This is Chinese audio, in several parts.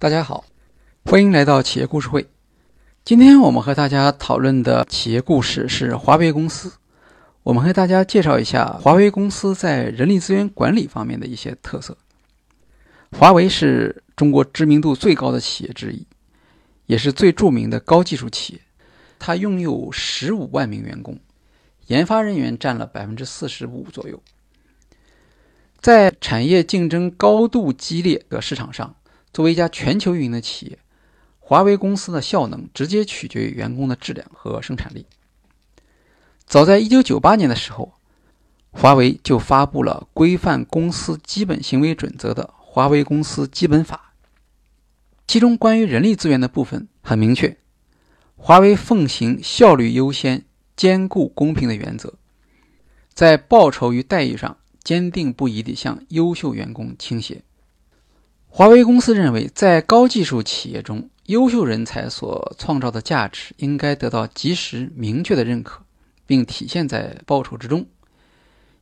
大家好，欢迎来到企业故事会。今天我们和大家讨论的企业故事是华为公司。我们和大家介绍一下华为公司在人力资源管理方面的一些特色。华为是中国知名度最高的企业之一，也是最著名的高技术企业。它拥有十五万名员工，研发人员占了百分之四十五左右。在产业竞争高度激烈的市场上，作为一家全球运营的企业，华为公司的效能直接取决于员工的质量和生产力。早在1998年的时候，华为就发布了规范公司基本行为准则的《华为公司基本法》，其中关于人力资源的部分很明确：华为奉行效率优先、兼顾公平的原则，在报酬与待遇上坚定不移地向优秀员工倾斜。华为公司认为，在高技术企业中，优秀人才所创造的价值应该得到及时、明确的认可，并体现在报酬之中。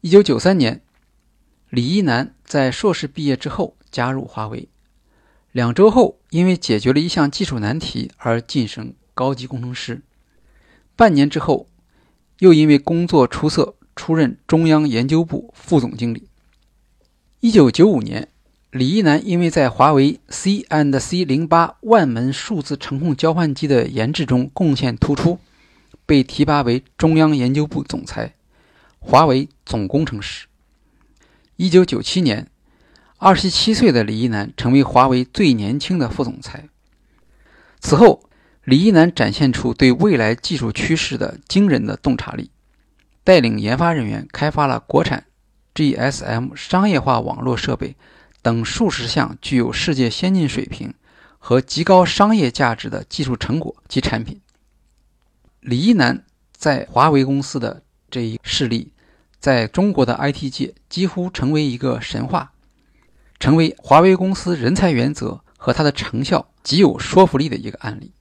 一九九三年，李一男在硕士毕业之后加入华为，两周后因为解决了一项技术难题而晋升高级工程师，半年之后又因为工作出色出任中央研究部副总经理。一九九五年。李一男因为在华为 C and C 零八万门数字程控交换机的研制中贡献突出，被提拔为中央研究部总裁、华为总工程师。一九九七年，二十七岁的李一男成为华为最年轻的副总裁。此后，李一男展现出对未来技术趋势的惊人的洞察力，带领研发人员开发了国产 GSM 商业化网络设备。等数十项具有世界先进水平和极高商业价值的技术成果及产品。李一男在华为公司的这一事例，在中国的 IT 界几乎成为一个神话，成为华为公司人才原则和它的成效极有说服力的一个案例。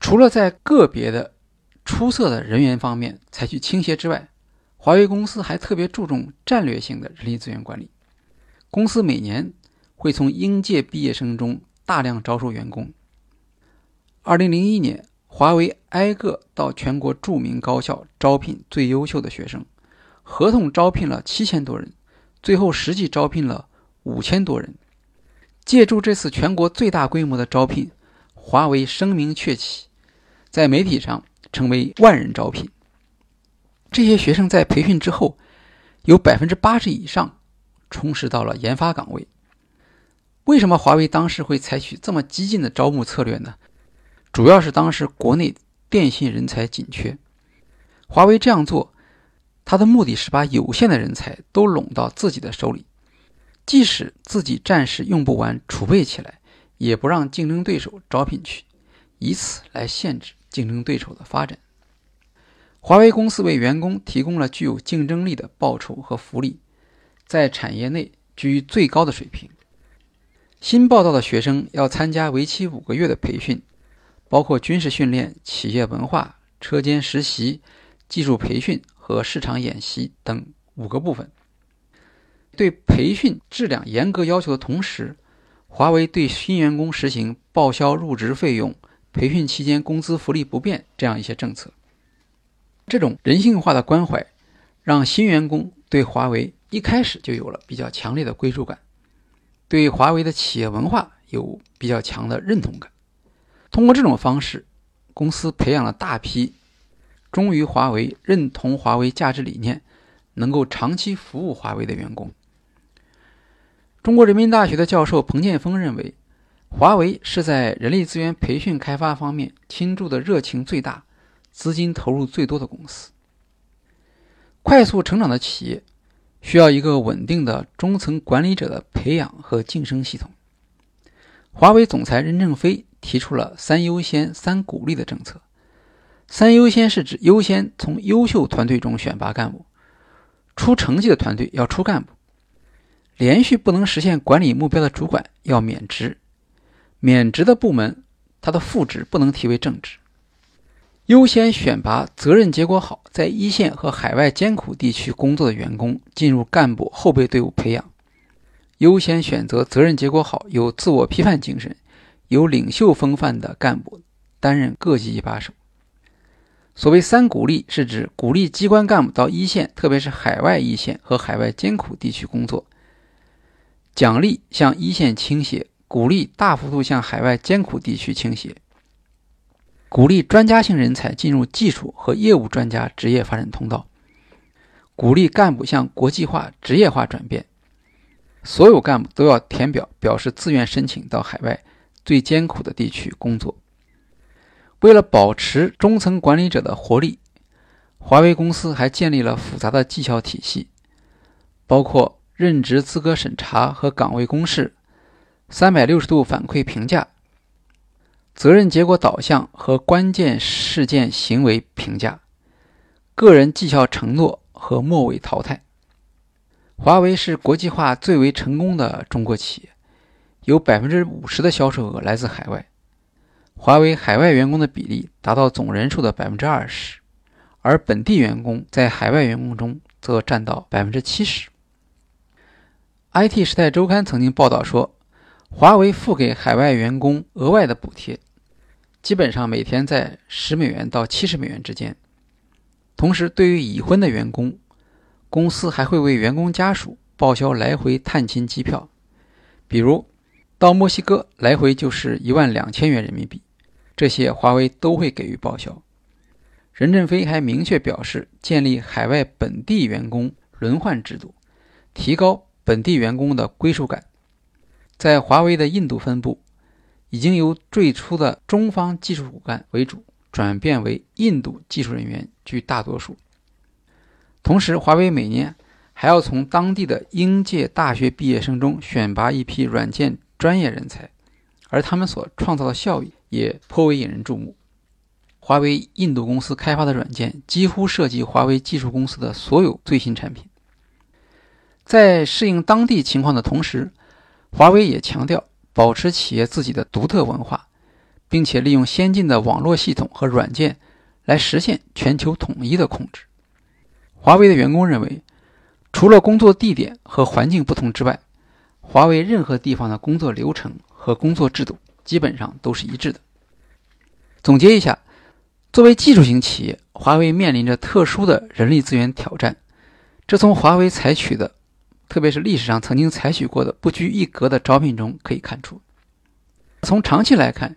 除了在个别的出色的人员方面采取倾斜之外，华为公司还特别注重战略性的人力资源管理。公司每年会从应届毕业生中大量招收员工。二零零一年，华为挨个到全国著名高校招聘最优秀的学生，合同招聘了七千多人，最后实际招聘了五千多人。借助这次全国最大规模的招聘，华为声名鹊起，在媒体上成为万人招聘。这些学生在培训之后，有百分之八十以上。充实到了研发岗位。为什么华为当时会采取这么激进的招募策略呢？主要是当时国内电信人才紧缺，华为这样做，它的目的是把有限的人才都拢到自己的手里，即使自己暂时用不完，储备起来，也不让竞争对手招聘去，以此来限制竞争对手的发展。华为公司为员工提供了具有竞争力的报酬和福利。在产业内居最高的水平。新报道的学生要参加为期五个月的培训，包括军事训练、企业文化、车间实习、技术培训和市场演习等五个部分。对培训质量严格要求的同时，华为对新员工实行报销入职费用、培训期间工资福利不变这样一些政策。这种人性化的关怀，让新员工对华为。一开始就有了比较强烈的归属感，对华为的企业文化有比较强的认同感。通过这种方式，公司培养了大批忠于华为、认同华为价值理念、能够长期服务华为的员工。中国人民大学的教授彭建峰认为，华为是在人力资源培训开发方面倾注的热情最大、资金投入最多的公司。快速成长的企业。需要一个稳定的中层管理者的培养和晋升系统。华为总裁任正非提出了“三优先、三鼓励”的政策。三优先是指优先从优秀团队中选拔干部，出成绩的团队要出干部，连续不能实现管理目标的主管要免职，免职的部门他的副职不能提为正职。优先选拔责任结果好，在一线和海外艰苦地区工作的员工进入干部后备队伍培养。优先选择责任结果好、有自我批判精神、有领袖风范的干部担任各级一把手。所谓“三鼓励”，是指鼓励机关干部到一线，特别是海外一线和海外艰苦地区工作；奖励向一线倾斜，鼓励大幅度向海外艰苦地区倾斜；鼓励专家性人才进入技术和业务专家职业发展通道；鼓励干部向国际化、职业化转变。所有干部都要填表，表示自愿申请到海外最艰苦的地区工作。为了保持中层管理者的活力，华为公司还建立了复杂的绩效体系，包括任职资格审查和岗位公示、三百六十度反馈评价、责任结果导向和关键事件行为评价、个人绩效承诺和末尾淘汰。华为是国际化最为成功的中国企业，有百分之五十的销售额来自海外。华为海外员工的比例达到总人数的百分之二十，而本地员工在海外员工中则占到百分之七十。IT 时代周刊曾经报道说，华为付给海外员工额外的补贴，基本上每天在十美元到七十美元之间。同时，对于已婚的员工，公司还会为员工家属报销来回探亲机票，比如到墨西哥来回就是一万两千元人民币。这些华为都会给予报销。任正非还明确表示，建立海外本地员工轮换制度，提高本地员工的归属感。在华为的印度分部，已经由最初的中方技术骨干为主，转变为印度技术人员居大多数。同时，华为每年还要从当地的应届大学毕业生中选拔一批软件专业人才，而他们所创造的效益。也颇为引人注目。华为印度公司开发的软件几乎涉及华为技术公司的所有最新产品。在适应当地情况的同时，华为也强调保持企业自己的独特文化，并且利用先进的网络系统和软件来实现全球统一的控制。华为的员工认为，除了工作地点和环境不同之外，华为任何地方的工作流程和工作制度。基本上都是一致的。总结一下，作为技术型企业，华为面临着特殊的人力资源挑战。这从华为采取的，特别是历史上曾经采取过的不拘一格的招聘中可以看出。从长期来看，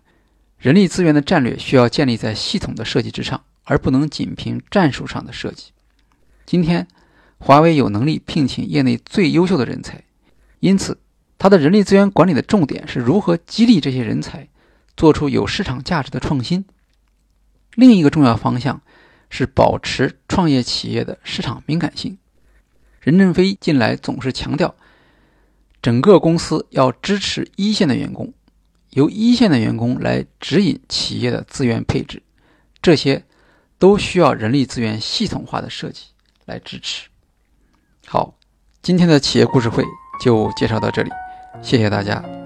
人力资源的战略需要建立在系统的设计之上，而不能仅凭战术上的设计。今天，华为有能力聘请业内最优秀的人才，因此。它的人力资源管理的重点是如何激励这些人才，做出有市场价值的创新。另一个重要方向是保持创业企业的市场敏感性。任正非近来总是强调，整个公司要支持一线的员工，由一线的员工来指引企业的资源配置，这些都需要人力资源系统化的设计来支持。好，今天的企业故事会就介绍到这里。谢谢大家。